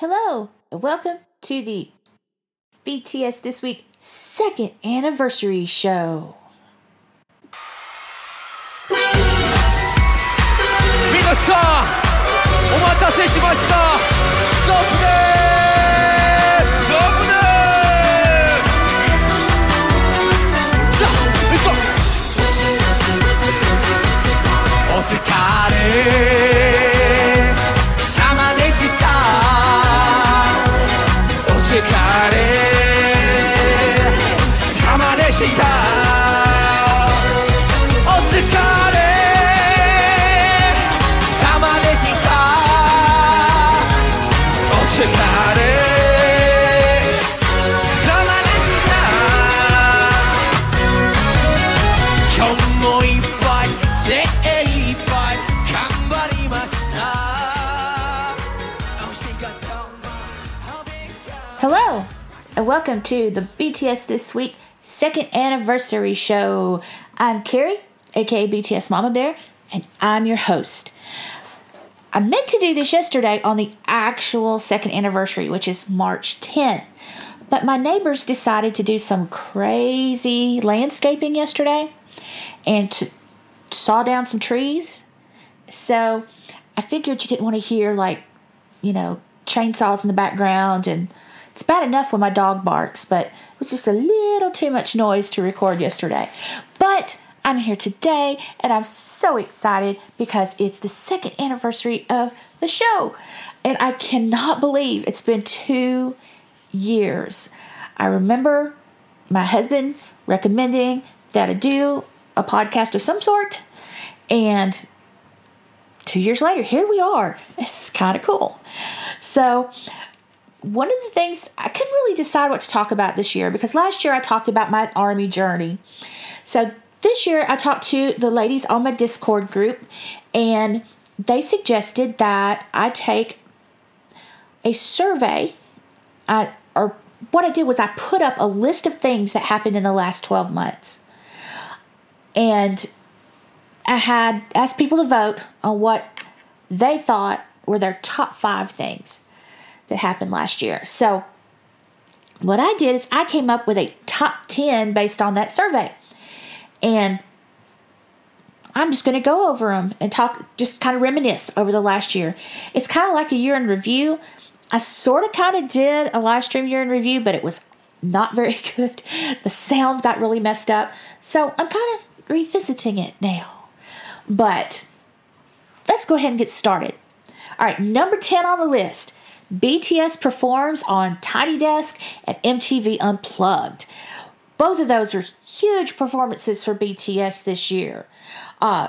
Hello, and welcome to the BTS This Week second anniversary show. 皆 welcome to the BTS This Week second anniversary show. I'm Carrie, aka BTS Mama Bear, and I'm your host. I meant to do this yesterday on the actual second anniversary, which is March 10th. But my neighbors decided to do some crazy landscaping yesterday and to saw down some trees. So I figured you didn't want to hear, like, you know, chainsaws in the background. And it's bad enough when my dog barks, but it was just a little too much noise to record yesterday. But I'm here today and I'm so excited because it's the second anniversary of the show. And I cannot believe it's been two years. I remember my husband recommending that I do a podcast of some sort. And two years later, here we are. It's kind of cool. So, one of the things I couldn't really decide what to talk about this year because last year I talked about my army journey. So, this year I talked to the ladies on my Discord group, and they suggested that I take a survey. I, or what I did was I put up a list of things that happened in the last 12 months. And I had asked people to vote on what they thought were their top five things that happened last year. So, what I did is I came up with a top 10 based on that survey. And I'm just going to go over them and talk, just kind of reminisce over the last year. It's kind of like a year in review. I sort of kind of did a live stream year in review, but it was not very good. The sound got really messed up. So I'm kind of revisiting it now. But let's go ahead and get started. All right, number 10 on the list BTS performs on Tiny Desk at MTV Unplugged. Both of those were huge performances for BTS this year. Uh,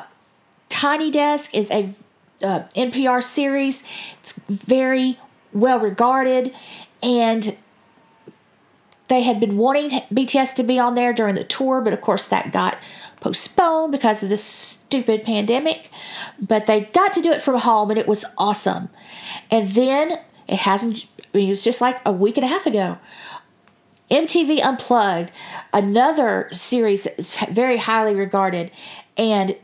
Tiny Desk is a uh, NPR series. It's very well regarded, and they had been wanting BTS to be on there during the tour, but of course that got postponed because of this stupid pandemic. But they got to do it from home, and it was awesome. And then it hasn't. I mean, it was just like a week and a half ago. MTV Unplugged, another series that is very highly regarded, and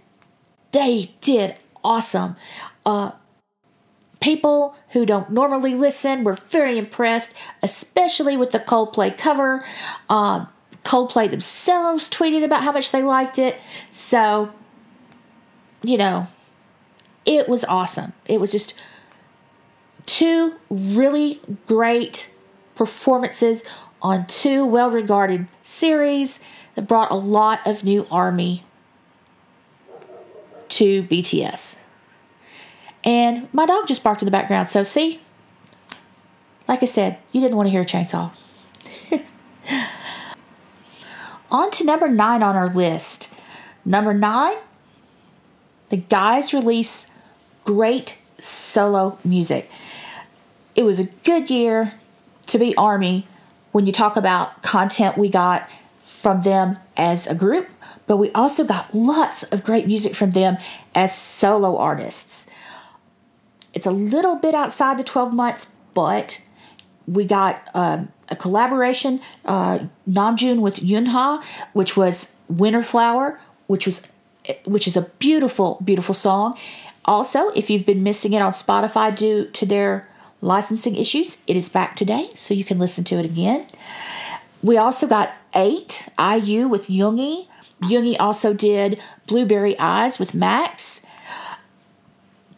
they did awesome. Uh, people who don't normally listen were very impressed, especially with the Coldplay cover. Um, Coldplay themselves tweeted about how much they liked it. So, you know, it was awesome. It was just two really great performances on two well regarded series that brought a lot of new army to BTS. And my dog just barked in the background, so see? Like I said, you didn't want to hear a chainsaw. on to number nine on our list. Number nine, the guys release great solo music. It was a good year to be Army when you talk about content we got from them as a group, but we also got lots of great music from them as solo artists. It's a little bit outside the 12 months, but we got um, a collaboration, uh, Namjoon with Yunha, which was Winter Flower, which was which is a beautiful, beautiful song. Also, if you've been missing it on Spotify due to their licensing issues. It is back today, so you can listen to it again. We also got eight IU with Yoongi. Yoongi also did Blueberry Eyes with Max.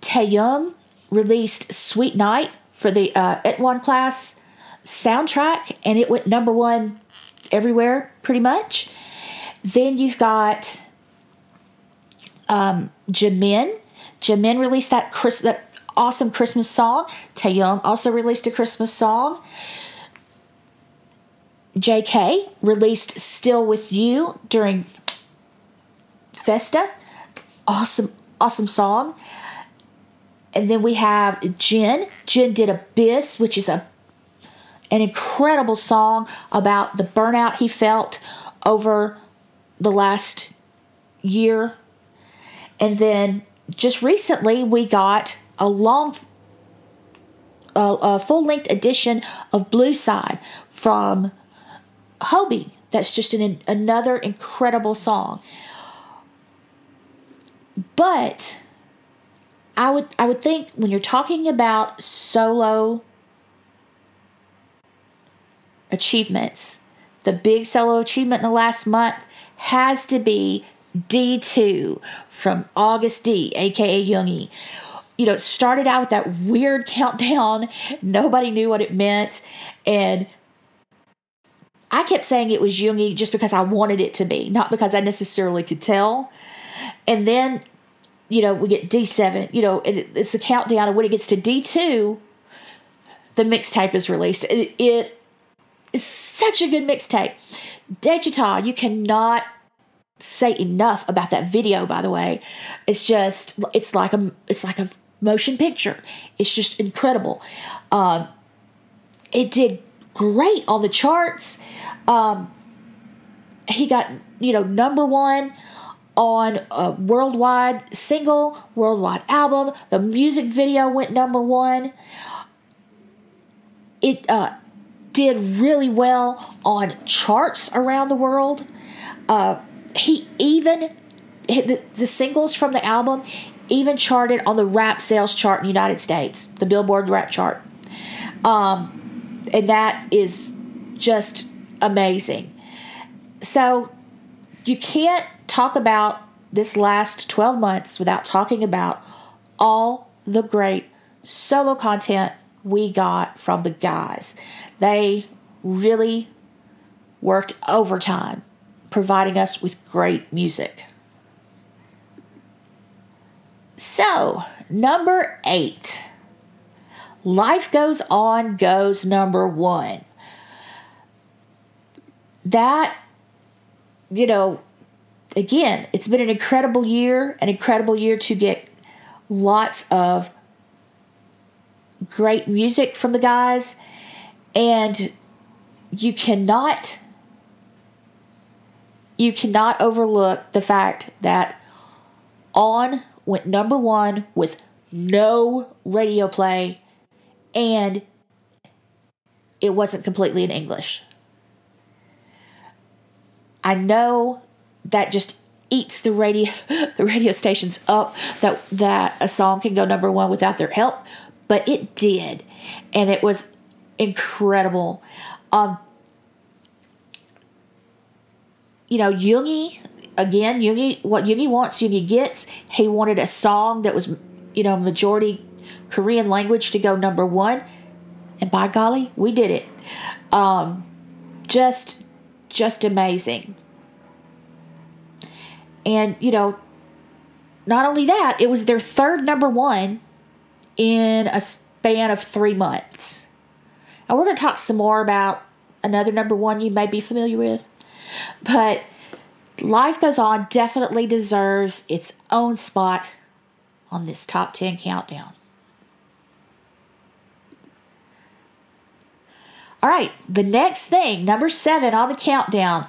Taehyung released Sweet Night for the uh, Itaewon class soundtrack, and it went number one everywhere pretty much. Then you've got um, Jimin. Jimin released that Chris that awesome Christmas song. Taehyung also released a Christmas song. JK released Still With You during Festa. Awesome, awesome song. And then we have Jin. Jin did Abyss, which is a an incredible song about the burnout he felt over the last year. And then just recently we got a long a, a full length edition of Blue Side from Hobi. That's just an, another incredible song. But I would I would think when you're talking about solo achievements, the big solo achievement in the last month has to be D2 from Agust D, aka Yoongi. You know, it started out with that weird countdown. Nobody knew what it meant. And I kept saying it was Yoongi just because I wanted it to be, not because I necessarily could tell. And then, you know, we get D7, you know, it's a countdown. And when it gets to D2, the mixtape is released. It, it is such a good mixtape. Daechwita, you cannot say enough about that video by the way it's just it's like a it's like a motion picture. It's just incredible. Um it did great on the charts. Um he got you know number one on a worldwide single worldwide album. The music video went number one. It uh did really well on charts around the world. Uh he even the, the singles from the album even charted on the rap sales chart in the United States, the Billboard rap chart. Um, and that is just amazing. So you can't talk about this last 12 months without talking about all the great solo content we got from the guys. They really worked overtime providing us with great music. So, number eight. Life Goes On goes number one. That, you know, again, it's been an incredible year, an incredible year to get lots of great music from the guys. And you cannot you cannot overlook the fact that On went number one with no radio play and it wasn't completely in English. I know that just eats the radio the radio stations up that that a song can go number 1 without their help, but it did. And it was incredible. Um you know, Yoongi, again, Yoongi, what Yoongi wants, Yoongi gets. He wanted a song that was, you know, majority Korean language to go number one. And by golly, we did it. Um, just, just amazing. And, you know, not only that, it was their third number one in a span of three months. And we're going to talk some more about another number one you may be familiar with. But Life Goes On definitely deserves its own spot on this top 10 countdown. All right, the next thing, number seven on the countdown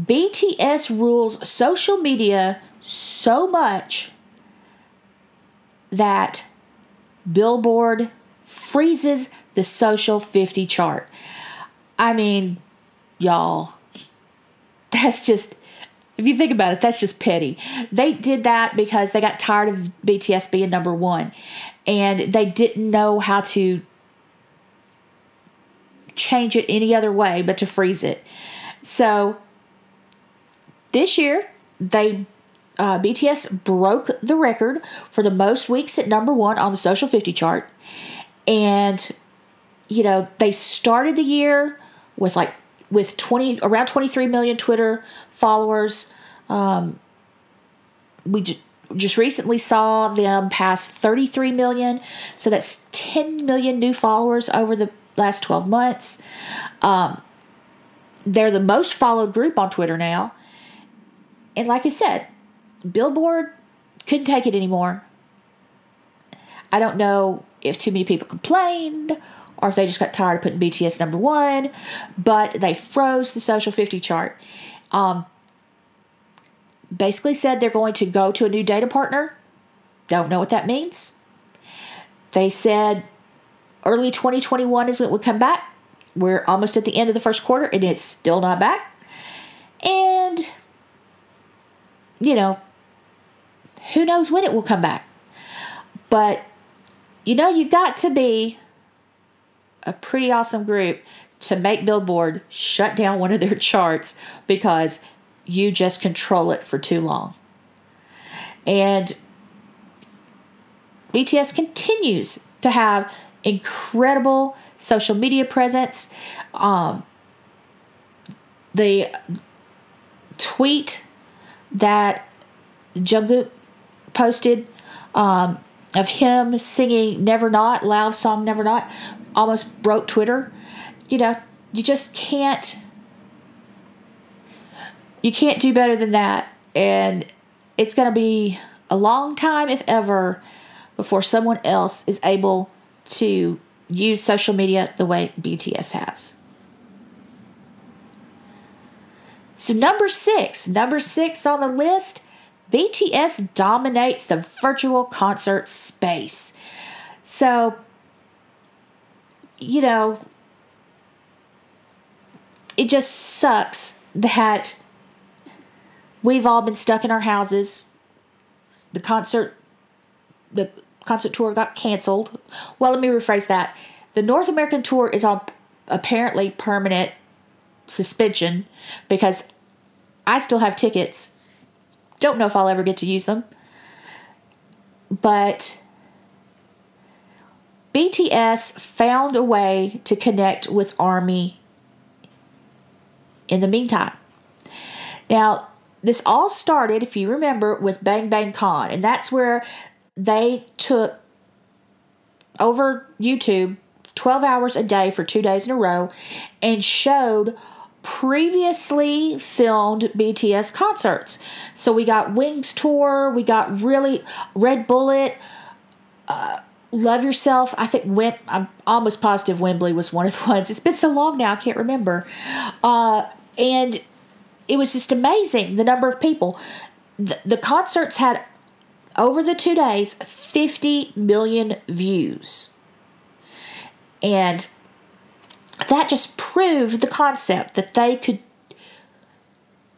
BTS rules social media so much that Billboard freezes the social 50 chart. I mean, y'all, that's just if you think about it, that's just petty. They did that because they got tired of BTS being number one and they didn't know how to change it any other way but to freeze it. So this year, they uh, BTS broke the record for the most weeks at number one on the Social 50 chart. And, you know, they started the year with like with 20 around 23 million Twitter followers. Um, we j- just recently saw them pass 33 million, so that's 10 million new followers over the last 12 months. Um, they're the most followed group on Twitter now. And like I said, Billboard couldn't take it anymore. I don't know if too many people complained or if they just got tired of putting BTS number one, but they froze the Social 50 chart. Um, basically said they're going to go to a new data partner. Don't know what that means. They said early 2021 is when it would come back. We're almost at the end of the first quarter and it's still not back. And, you know, who knows when it will come back. But, you know, you got to be a pretty awesome group to make Billboard shut down one of their charts because you just control it for too long. And BTS continues to have incredible social media presence. Um, the tweet that Jungkook posted um, of him singing Never Not, Lauv song Never Not, almost broke Twitter. You know, you just can't you can't do better than that. And it's going to be a long time, if ever, before someone else is able to use social media the way BTS has. So, number six, number six on the list, BTS dominates the virtual concert space. So, you know, it just sucks that we've all been stuck in our houses. The concert the concert tour got canceled. Well, let me rephrase that. The North American tour is on apparently permanent suspension because I still have tickets. Don't know if I'll ever get to use them. But BTS found a way to connect with Army in the meantime. Now, this all started, if you remember, with Bang Bang Con, and that's where they took over YouTube 12 hours a day for two days in a row and showed previously filmed BTS concerts. So we got Wings Tour, we got really Red Bullet, uh, Love Yourself. I think Wim, I'm almost positive Wembley was one of the ones. It's been so long now, I can't remember. Uh, and it was just amazing the number of people. The, the concerts had over the two days 50 million views. And that just proved the concept that they could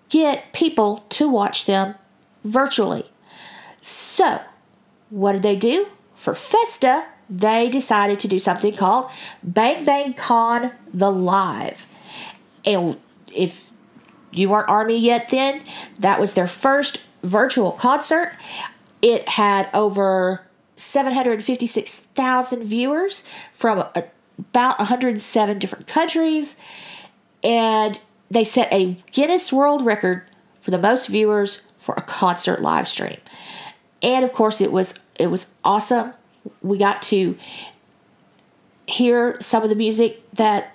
get people to watch them virtually. So, what did they do? For Festa, they decided to do something called Bang Bang Con the Live. And if you weren't Army yet then, that was their first virtual concert. It had over 756,000 viewers from about 107 different countries, and they set a Guinness World Record for the most viewers for a concert live stream. And of course, it was it was awesome. We got to hear some of the music that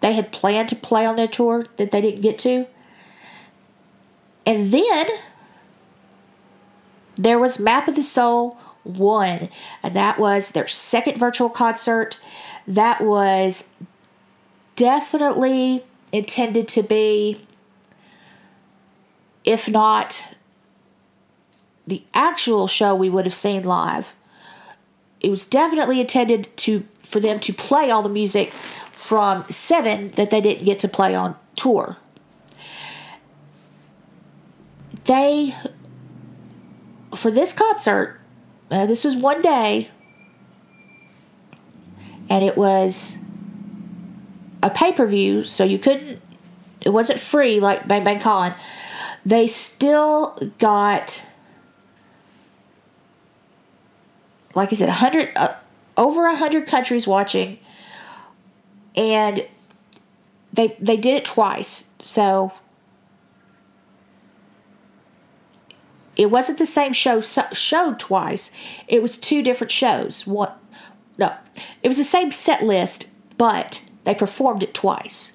they had planned to play on their tour that they didn't get to. And then there was Map of the Soul 1, and that was their second virtual concert. That was definitely intended to be, if not the actual show we would have seen live, it was definitely intended to for them to play all the music from seven that they didn't get to play on tour. They, for this concert, uh, this was one day, and it was a pay per view, so you couldn't. It wasn't free like Bang Bang Con. They still got, like I said, a hundred uh, over a hundred countries watching, and they they did it twice. So it wasn't the same show showed twice. It was two different shows. What? No, it was the same set list, but they performed it twice.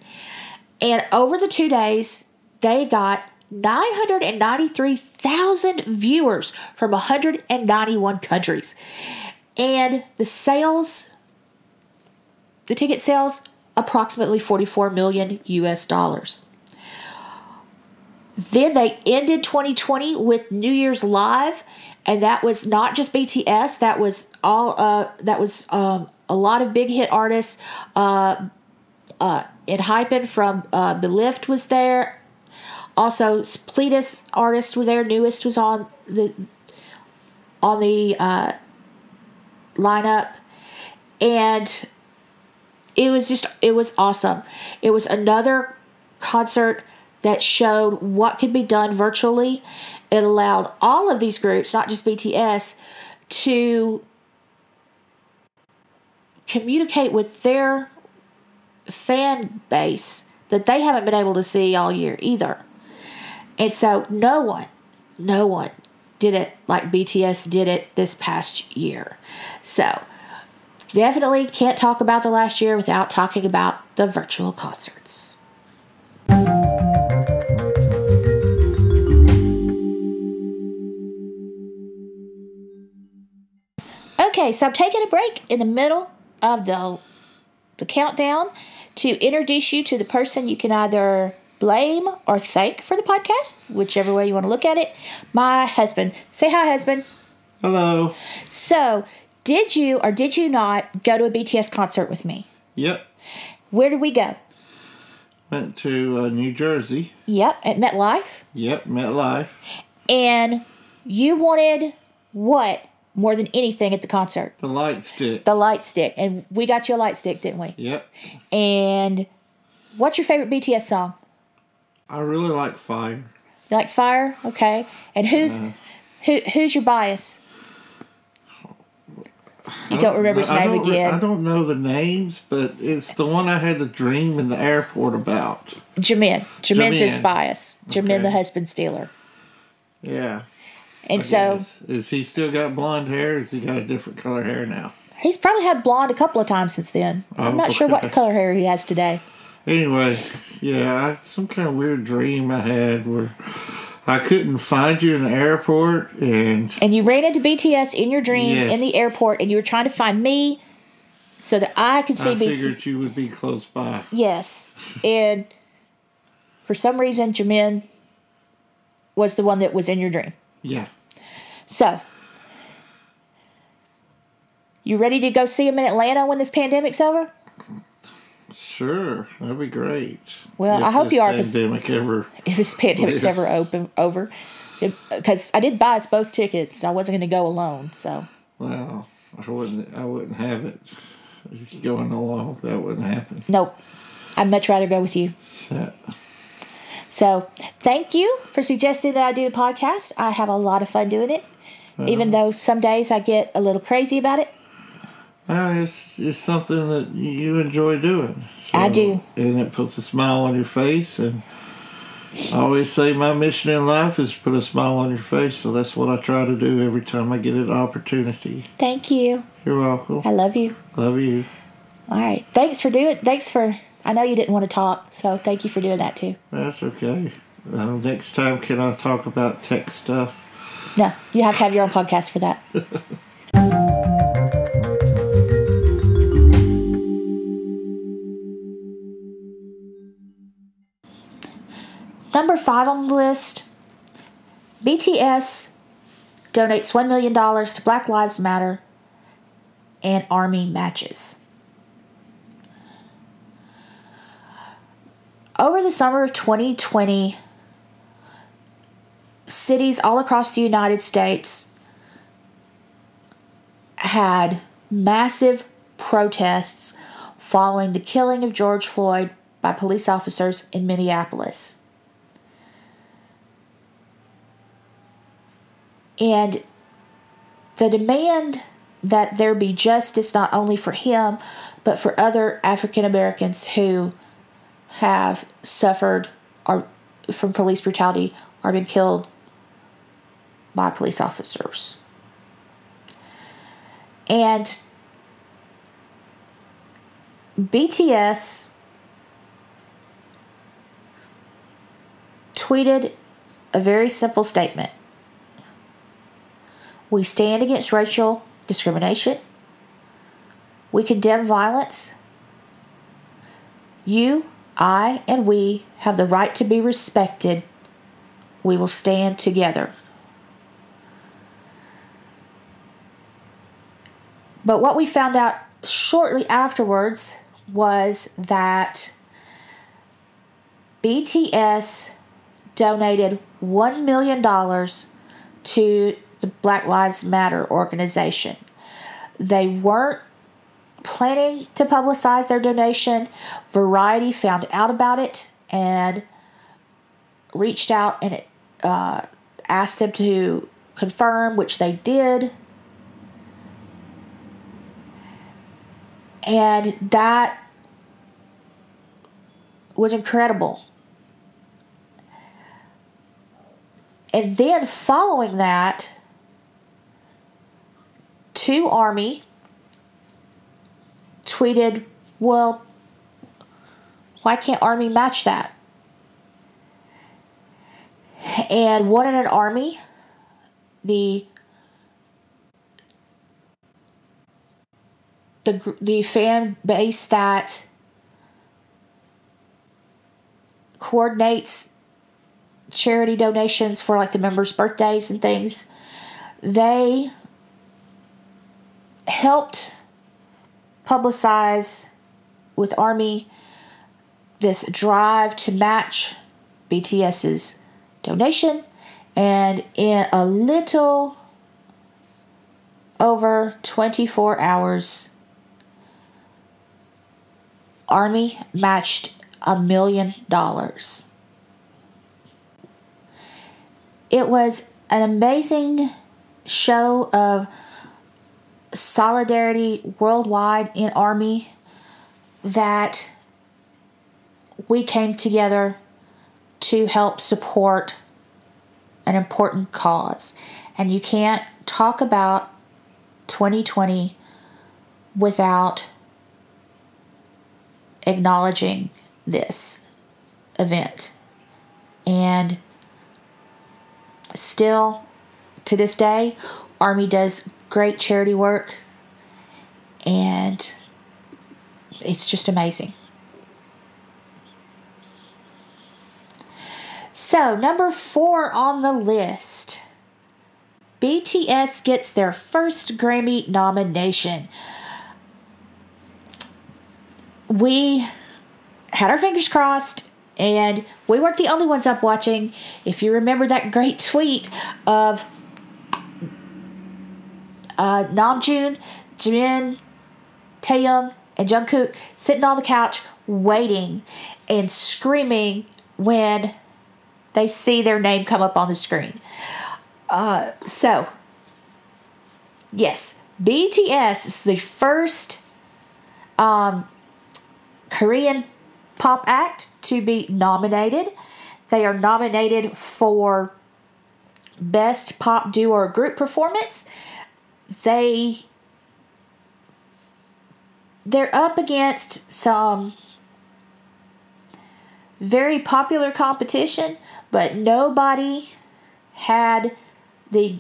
And over the two days, they got 993,000 viewers from 191 countries. And the sales, the ticket sales, approximately 44 million US dollars. Then they ended 2020 with New Year's Live, and that was not just BTS. That was all. Uh, that was um, a lot of big hit artists. Uh, uh, from uh, Belift was there. Also, Pledis artists were there. NU'EST was on the on the uh, lineup, and it was just it was awesome. It was another concert that showed what could be done virtually. It allowed all of these groups, not just BTS, to communicate with their fan base that they haven't been able to see all year either. And so no one, no one did it like BTS did it this past year. So definitely can't talk about the last year without talking about the virtual concerts. Okay, so I'm taking a break in the middle of the the countdown to introduce you to the person you can either blame or thank for the podcast, whichever way you want to look at it. My husband. Say hi, husband. Hello. So, did you or did you not go to a BTS concert with me? Yep. Where did we go? Went to uh, New Jersey. Yep, at MetLife. Yep, MetLife. And you wanted what more than anything at the concert? The light stick. The light stick. And we got you a light stick, didn't we? Yep. And what's your favorite BTS song? I really like fire. You like Fire? Okay. And who's uh-huh. who who's your bias? You don't remember his I name don't re- I don't know the names, but it's the one I had the dream in the airport about. Jamin. Jamin's his bias. Jamin Okay. the husband stealer. Yeah. And I so guess. is he still got blonde hair? Or has he got a different color hair now? he's probably had blonde a couple of times since then. I'm Oh, not sure what color hair he has today. Anyway, yeah, I, some kind of weird dream I had where I couldn't find you in the airport, and And you ran into BTS in your dream Yes. in the airport and you were trying to find me so that I could see I BTS. figured you would be close by. Yes. And for some reason, Jamin was the one that was in your dream. Yeah. So, you ready to go see him in Atlanta when this pandemic's over? Sure, that'd be great. Well, I hope you are, Pandemic ever? If this pandemic's ever open over, because I did buy us both tickets. I wasn't going to go alone. So, Well, I wouldn't. I wouldn't have it. If going along, that wouldn't happen. nope. I'd much rather go with you. Yeah. So, thank you for suggesting that I do the podcast. I have a lot of fun doing it, even though some days I get a little crazy about it. Well, it's it's something that you enjoy doing. I do. and it puts a smile on your face. And I always say my mission in life is to put a smile on your face. So that's what I try to do every time I get an opportunity. Thank you. You're welcome. I love you. Love you. All right. Thanks for doing. Thanks for. I know you didn't want to talk, so thank you for doing that too. That's okay. Um, next time, can I talk about tech stuff? No, you have to have your own podcast for that. Number five on the list BTS donates $1 million to Black Lives Matter and Army matches. Over the summer of 2020, cities all across the United States had massive protests following the killing of George Floyd by police officers in Minneapolis. And the demand that there be justice not only for him, but for other African Americans who have suffered or from police brutality or been killed by police officers. And BTS tweeted a very simple statement. We stand against racial discrimination. We condemn violence. You, I, and we have the right to be respected. We will stand together. But what we found out shortly afterwards was that BTS donated $1 million to the Black Lives Matter organization. They weren't planning to publicize their donation. Variety found out about it and reached out and uh, asked them to confirm, which they did. And that was incredible. And then following that, two Army tweeted, Well, why can't Army match that? And One In An Army, the the the fan base that coordinates charity donations for like the members' birthdays and things. They helped publicize with Army this drive to match BTS's donation, and in a little over 24 hours, Army matched a million dollars. It was an amazing show of solidarity worldwide in Army that we came together to help support an important cause. And you can't talk about 2020 without acknowledging this event. And still, to this day, Army does great charity work, and it's just amazing. So, number four on the list BTS gets their first Grammy nomination. We had our fingers crossed, and we weren't the only ones up watching. If you remember that great tweet of uh, Namjoon, Jimin, Taehyung, and Jungkook sitting on the couch waiting and screaming when they see their name come up on the screen. Uh, so, yes, BTS is the first um, Korean pop act to be nominated. They are nominated for Best Pop Duo or Group Performance they they're up against some very popular competition, but nobody had the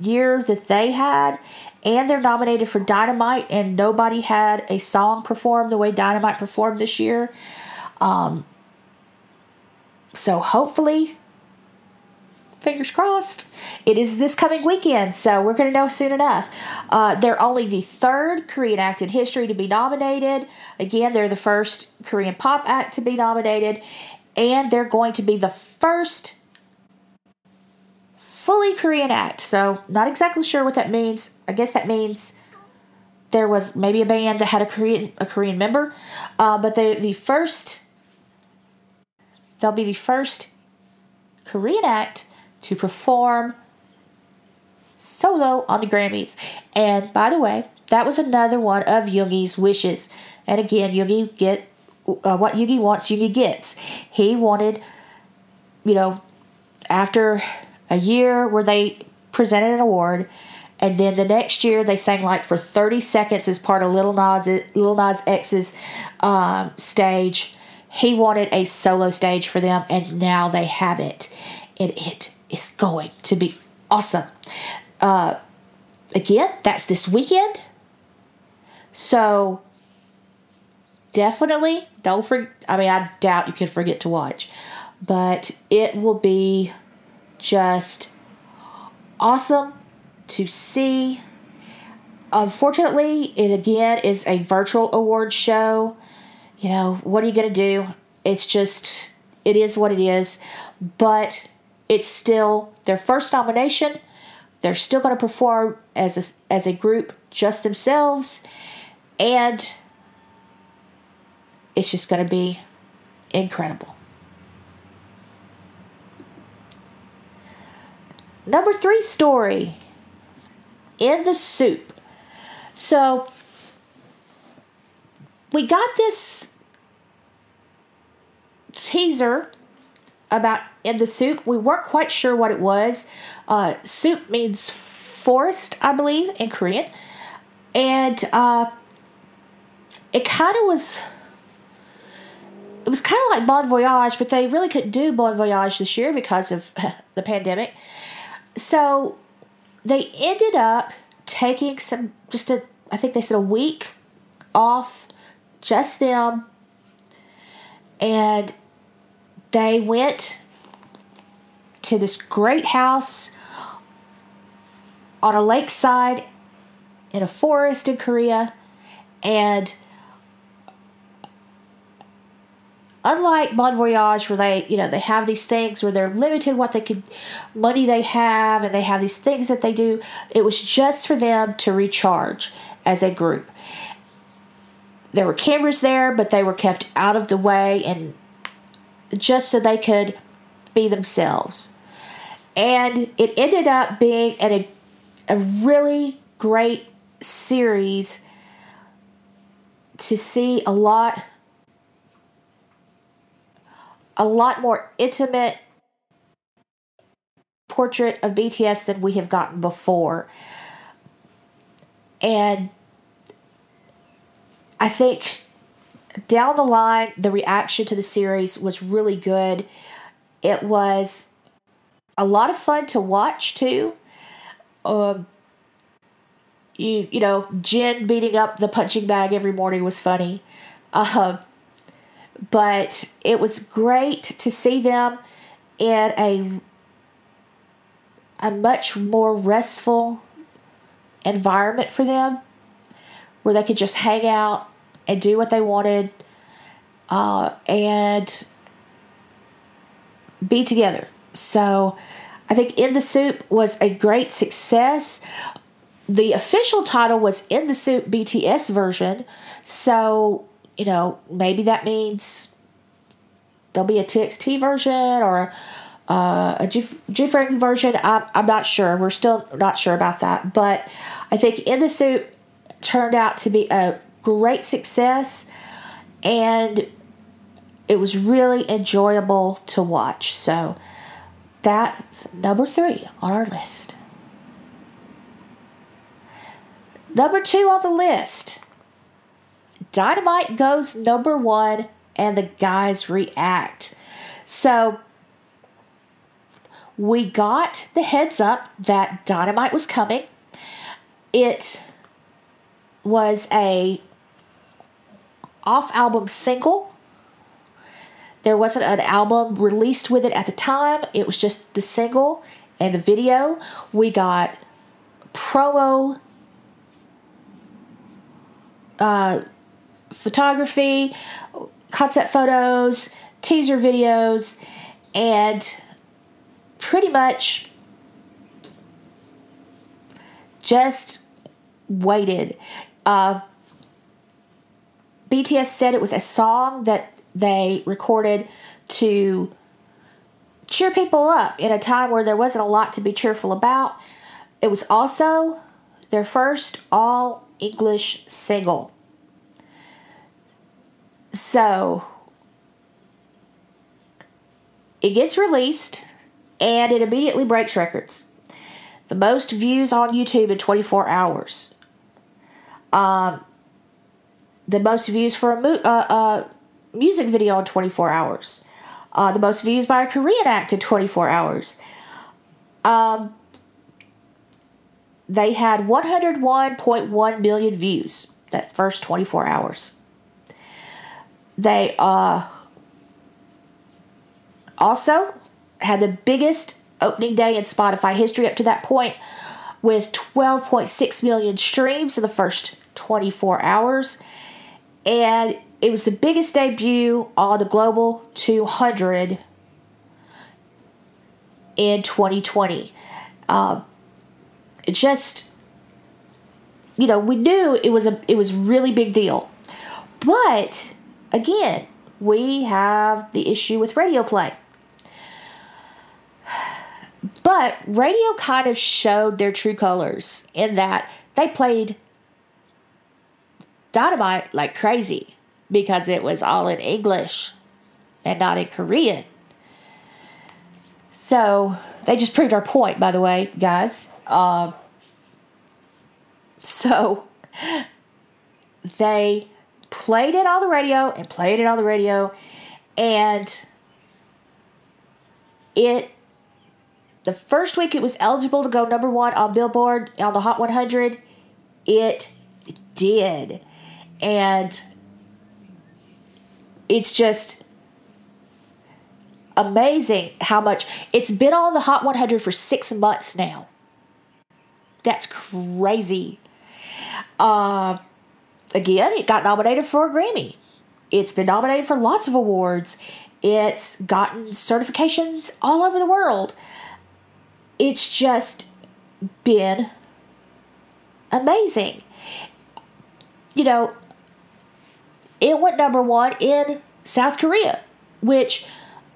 year that they had, and they're nominated for Dynamite, and nobody had a song performed the way Dynamite performed this year. Um, so hopefully fingers crossed. It is this coming weekend, so we're going to know soon enough. Uh, they're only the third Korean act in history to be nominated. Again, they're the first Korean pop act to be nominated, and they're going to be the first fully Korean act. So, not exactly sure what that means. I guess that means there was maybe a band that had a Korean a Korean member, uh, but they the first they'll be the first Korean act to perform solo on the Grammys. And by the way, that was another one of Yoongi's wishes. And again, Yoongi get uh, what Yoongi wants, Yoongi gets. He wanted, you know, after a year where they presented an award, and then the next year they sang like for 30 seconds as part of Lil Nas, Lil Nas X's um, stage. He wanted a solo stage for them, and now they have it. And it is going to be awesome. Uh, again, that's this weekend. So definitely don't forget. I mean, I doubt you could forget to watch, but it will be just awesome to see. Unfortunately, it again is a virtual award show. You know, what are you going to do? It's just, it is what it is. But it's still their first nomination. They're still going to perform as a, as a group just themselves. And it's just going to be incredible. Number three story in the SOOP. So we got this teaser about in the SOOP. We weren't quite sure what it was. Uh, SOOP means forest, I believe, in Korean. And uh, it kind of was. It was kind of like Bon Voyage, but they really couldn't do Bon Voyage this year because of the pandemic. So they ended up taking some, just a, I think they said a week off, just them. And they went to this great house on a lakeside in a forest in Korea. And unlike Bon Voyage, where they, you know, they have these things where they're limited what they could, money they have, and they have these things that they do, it was just for them to recharge as a group. There were cameras there, but they were kept out of the way and just so they could be themselves. And it ended up being a, a really great series to see a lot a lot more intimate portrait of BTS than we have gotten before. And I think down the line, the reaction to the series was really good. It was a lot of fun to watch too. Um, you you know, Jin beating up the punching bag every morning was funny. Um, but it was great to see them in a a much more restful environment for them where they could just hang out and do what they wanted uh, and be together. So I think In the SOOP was a great success. The official title was In the SOOP BTS version. So, you know, maybe that means there'll be a TXT version or uh, a G version. I'm, I'm not sure. We're still not sure about that. But I think In the SOOP turned out to be a great success and it was really enjoyable to watch. So that's number three on our list. Number two on the list Dynamite goes number one, and the guys react. So we got the heads up that Dynamite was coming. It was a off album single. There wasn't an album released with it at the time, it was just the single and the video. We got promo uh, photography, concept photos, teaser videos, and pretty much just waited Uh, BTS said it was a song that they recorded to cheer people up in a time where there wasn't a lot to be cheerful about. It was also their first all English single. So it gets released and it immediately breaks records. The most views on YouTube in 24 hours. Um, the most views for a mo- uh, uh, music video in 24 hours. Uh, the most views by a Korean act in 24 hours. Um, they had 101.1 million views that first 24 hours. They uh, also had the biggest opening day in Spotify history up to that point with 12.6 million streams in the first 24 hours. And it was the biggest debut on the Global 200 in 2020. Um, it just, you know, we knew it was a it was really big deal, but again, we have the issue with radio play. But radio kind of showed their true colors in that they played Dynamite like crazy because it was all in English and not in Korean. So they just proved our point, by the way, guys. Uh, so they played it on the radio and played it on the radio, and it the first week it was eligible to go number one on Billboard on the Hot 100. It did, and it's just amazing how much it's been on the Hot 100 for six months now. That's crazy. Uh, again, it got nominated for a Grammy. It's been nominated for lots of awards. It's gotten certifications all over the world. It's just been amazing. You know, it went number one in South Korea, which,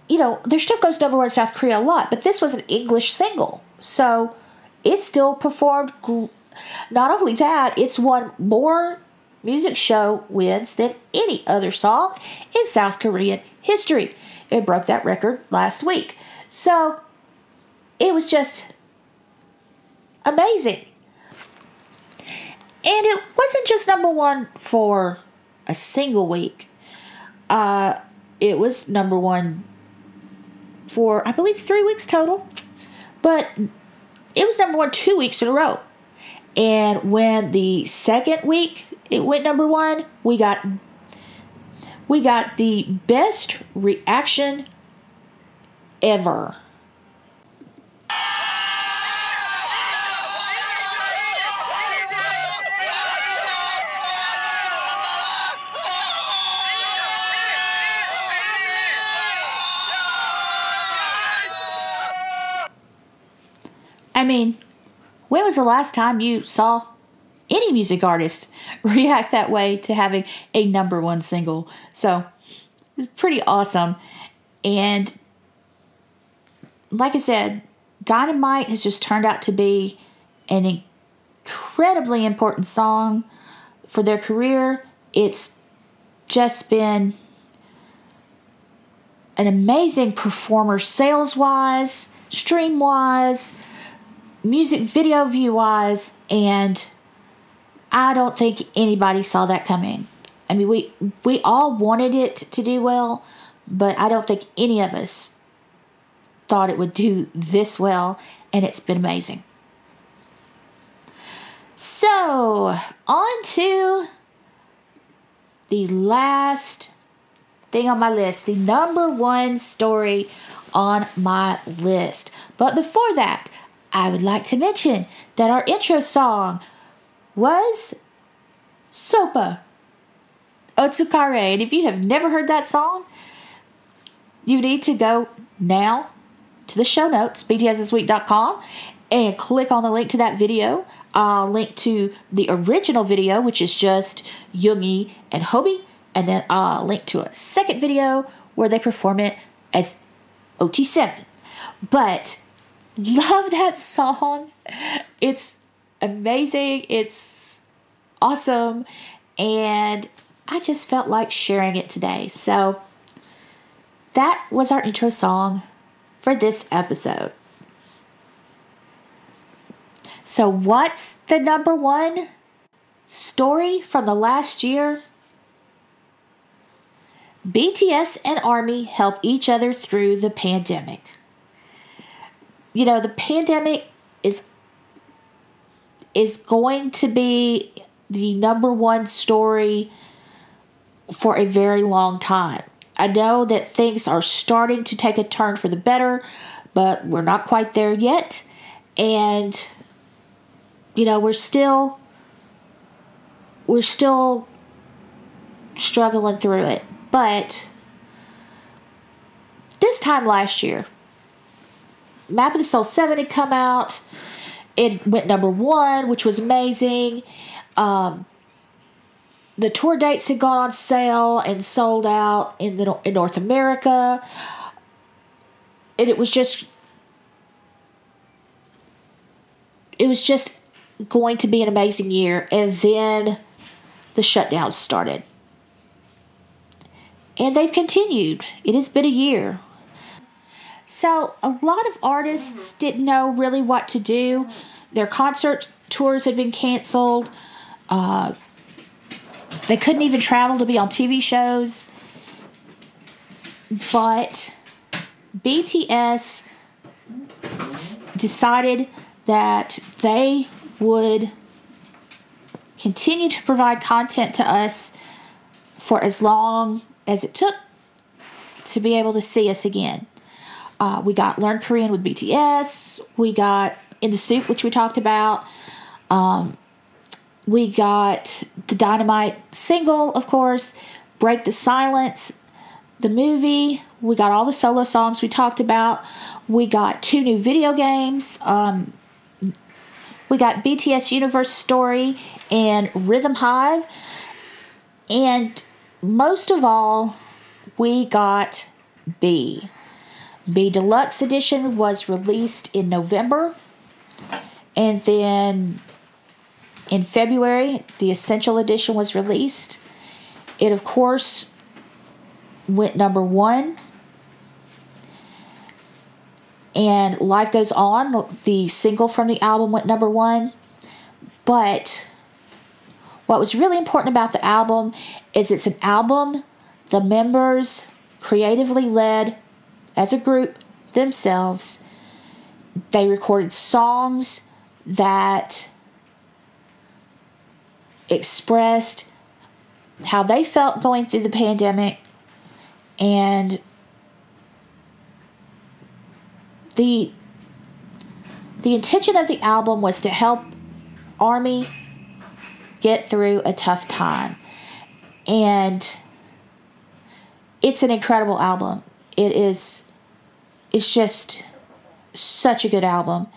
you know, their stuff goes number one in South Korea a lot, but this was an English single. So it still performed. Not only that, it's won more music show wins than any other song in South Korean history. It broke that record last week. So it was just amazing. And it wasn't just number one for a single week. Uh, it was number one for, I believe, three weeks total. But it was number one two weeks in a row. And when the second week it went number one, we got we got the best reaction ever. Mean, when was the last time you saw any music artist react that way to having a number one single? So it's pretty awesome. And like I said, Dynamite has just turned out to be an incredibly important song for their career. It's just been an amazing performer sales wise, stream wise, music video view wise, and I don't think anybody saw that coming. I mean, we we all wanted it to do well, but I don't think any of us thought it would do this well, and it's been amazing. So, on to the last thing on my list, the number one story on my list. But before that, I would like to mention that our intro song was SOPE Otsukare. And if you have never heard that song, you need to go now to the show notes, btsthisweek.com, and click on the link to that video. I'll link to the original video, which is just Yoongi and Hobi, and then I'll link to a second video where they perform it as OT7. But love that song. It's amazing. It's awesome. And I just felt like sharing it today. So that was our intro song for this episode. So, what's the number one story from the last year? BTS and Army help each other through the pandemic. You know, the pandemic is is going to be the number one story for a very long time. I know that things are starting to take a turn for the better, but we're not quite there yet. And you know, we're still we're still struggling through it. But this time last year, Map of the Soul 7 had come out. It went number one, which was amazing. Um, the tour dates had gone on sale and sold out in the in North America. And it was just it was just going to be an amazing year. And then the shutdowns started. And they've continued. It has been a year. So, a lot of artists didn't know really what to do. Their concert tours had been canceled. Uh, they couldn't even travel to be on TV shows. But BTS decided that they would continue to provide content to us for as long as it took to be able to see us again. Uh, we got Learn Korean with BTS. We got In the SOOP, which we talked about. Um, we got the Dynamite single, of course. Break the Silence, the movie. We got all the solo songs we talked about. We got two new video games. Um, we got BTS Universe Story and Rhythm Hive. And most of all, we got BE. BE Deluxe Edition was released in November. And then in February, the Essential Edition was released. It, of course, went number one and Life Goes On, the single from the album, went number one. But what was really important about the album is it's an album the members creatively led as a group themselves. They recorded songs that expressed how they felt going through the pandemic and the the intention of the album was to help Army get through a tough time. And it's an incredible album. It is it's just such a good album.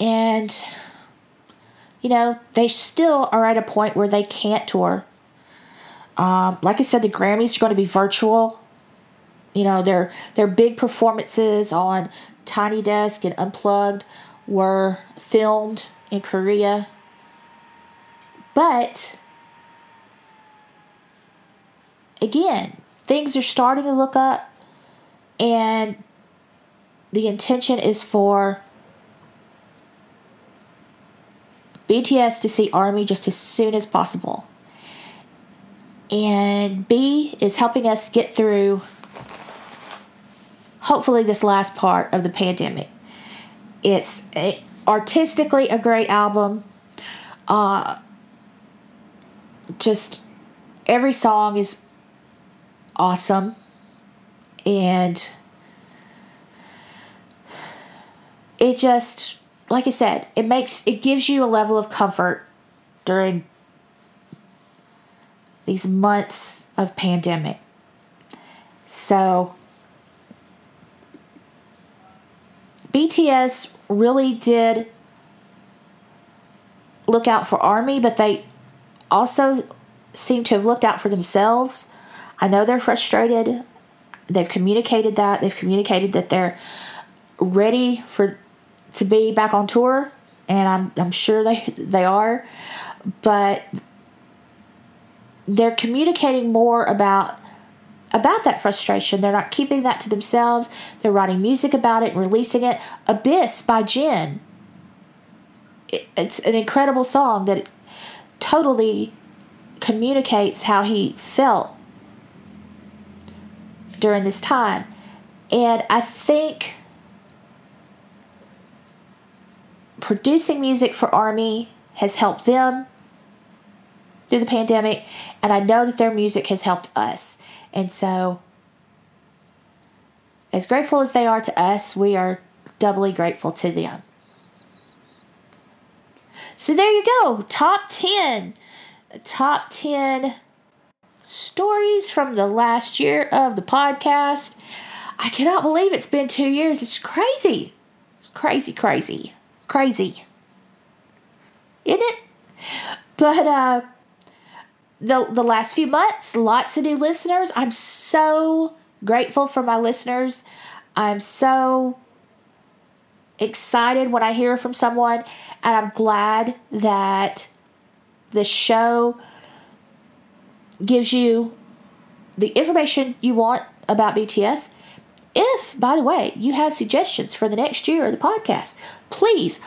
And you know, they still are at a point where they can't tour. Um, like I said, the Grammys are going to be virtual you know, their their big performances on Tiny Desk and Unplugged were filmed in Korea. But again, things are starting to look up and the intention is for BTS to see Army just as soon as possible. And BE is helping us get through hopefully this last part of the pandemic. It's artistically a great album. Uh, just every song is awesome and it just like i said it makes it gives you a level of comfort during these months of pandemic so BTS really did look out for Army, but they also seem to have looked out for themselves. I know they're frustrated. They've communicated that. They've communicated that they're ready for to be back on tour, and I'm I'm sure they they are, but they're communicating more about about that frustration. They're not keeping that to themselves. They're writing music about it releasing it. Abyss by Jin. It, it's an incredible song that totally communicates how he felt during this time. And I think producing music for Army has helped them through the pandemic, and I know that their music has helped us. And so, as grateful as they are to us, we are doubly grateful to them. So, there you go. Top 10. Top 10 stories from the last year of the podcast. I cannot believe it's been two years. It's crazy. It's crazy, crazy, crazy. Isn't it? But, uh, the the last few months, lots of new listeners. I'm so grateful for my listeners. I'm so excited when I hear from someone, and I'm glad that the show gives you the information you want about BTS. If, by the way, you have suggestions for the next year of the podcast, please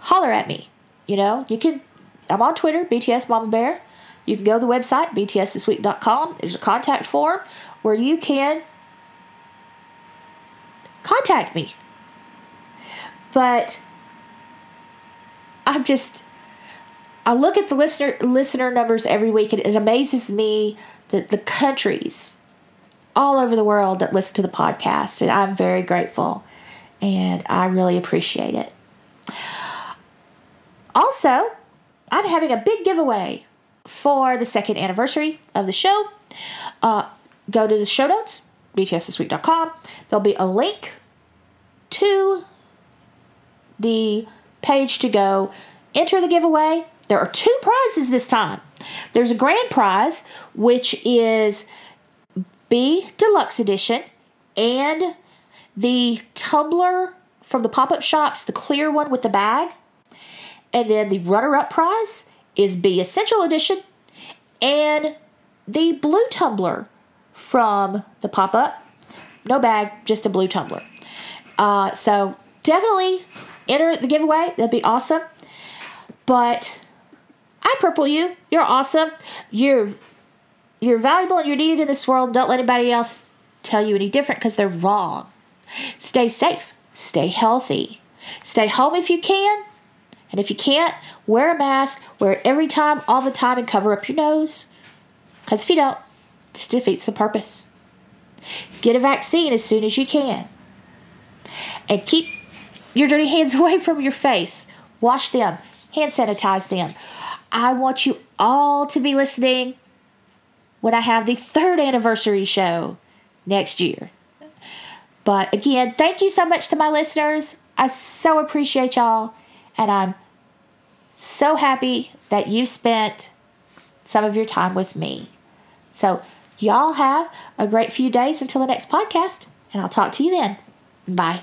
holler at me. You know, you can. I'm on Twitter, BTS Mama Bear. You can go to the website, btsthisweek.com. There's a contact form where you can contact me. But I'm just I look at the listener listener numbers every week and it amazes me that the countries all over the world that listen to the podcast and I'm very grateful and I really appreciate it. Also, I'm having a big giveaway for the second anniversary of the show. Uh, go to the show notes, btsthisweek.com. There'll be a link to the page to go enter the giveaway. There are two prizes this time. There's a grand prize, which is BE Deluxe Edition, and the tumbler from the pop up shops, the clear one with the bag. And then the runner up prize is BE Essential Edition and the blue tumbler from the pop up. No bag, just a blue tumbler. Uh, so definitely enter the giveaway. That'd be awesome. But I purple you. You're awesome. You're you're valuable and you're needed in this world. Don't let anybody else tell you any different because they're wrong. Stay safe. Stay healthy. Stay home if you can. And if you can't, wear a mask, wear it every time, all the time, and cover up your nose. Because if you don't, this defeats the purpose. Get a vaccine as soon as you can. And keep your dirty hands away from your face. Wash them, hand sanitize them. I want you all to be listening when I have the third anniversary show next year. But again, thank you so much to my listeners. I so appreciate y'all, and I'm so happy that you spent some of your time with me. So, y'all have a great few days until the next podcast, and I'll talk to you then. Bye.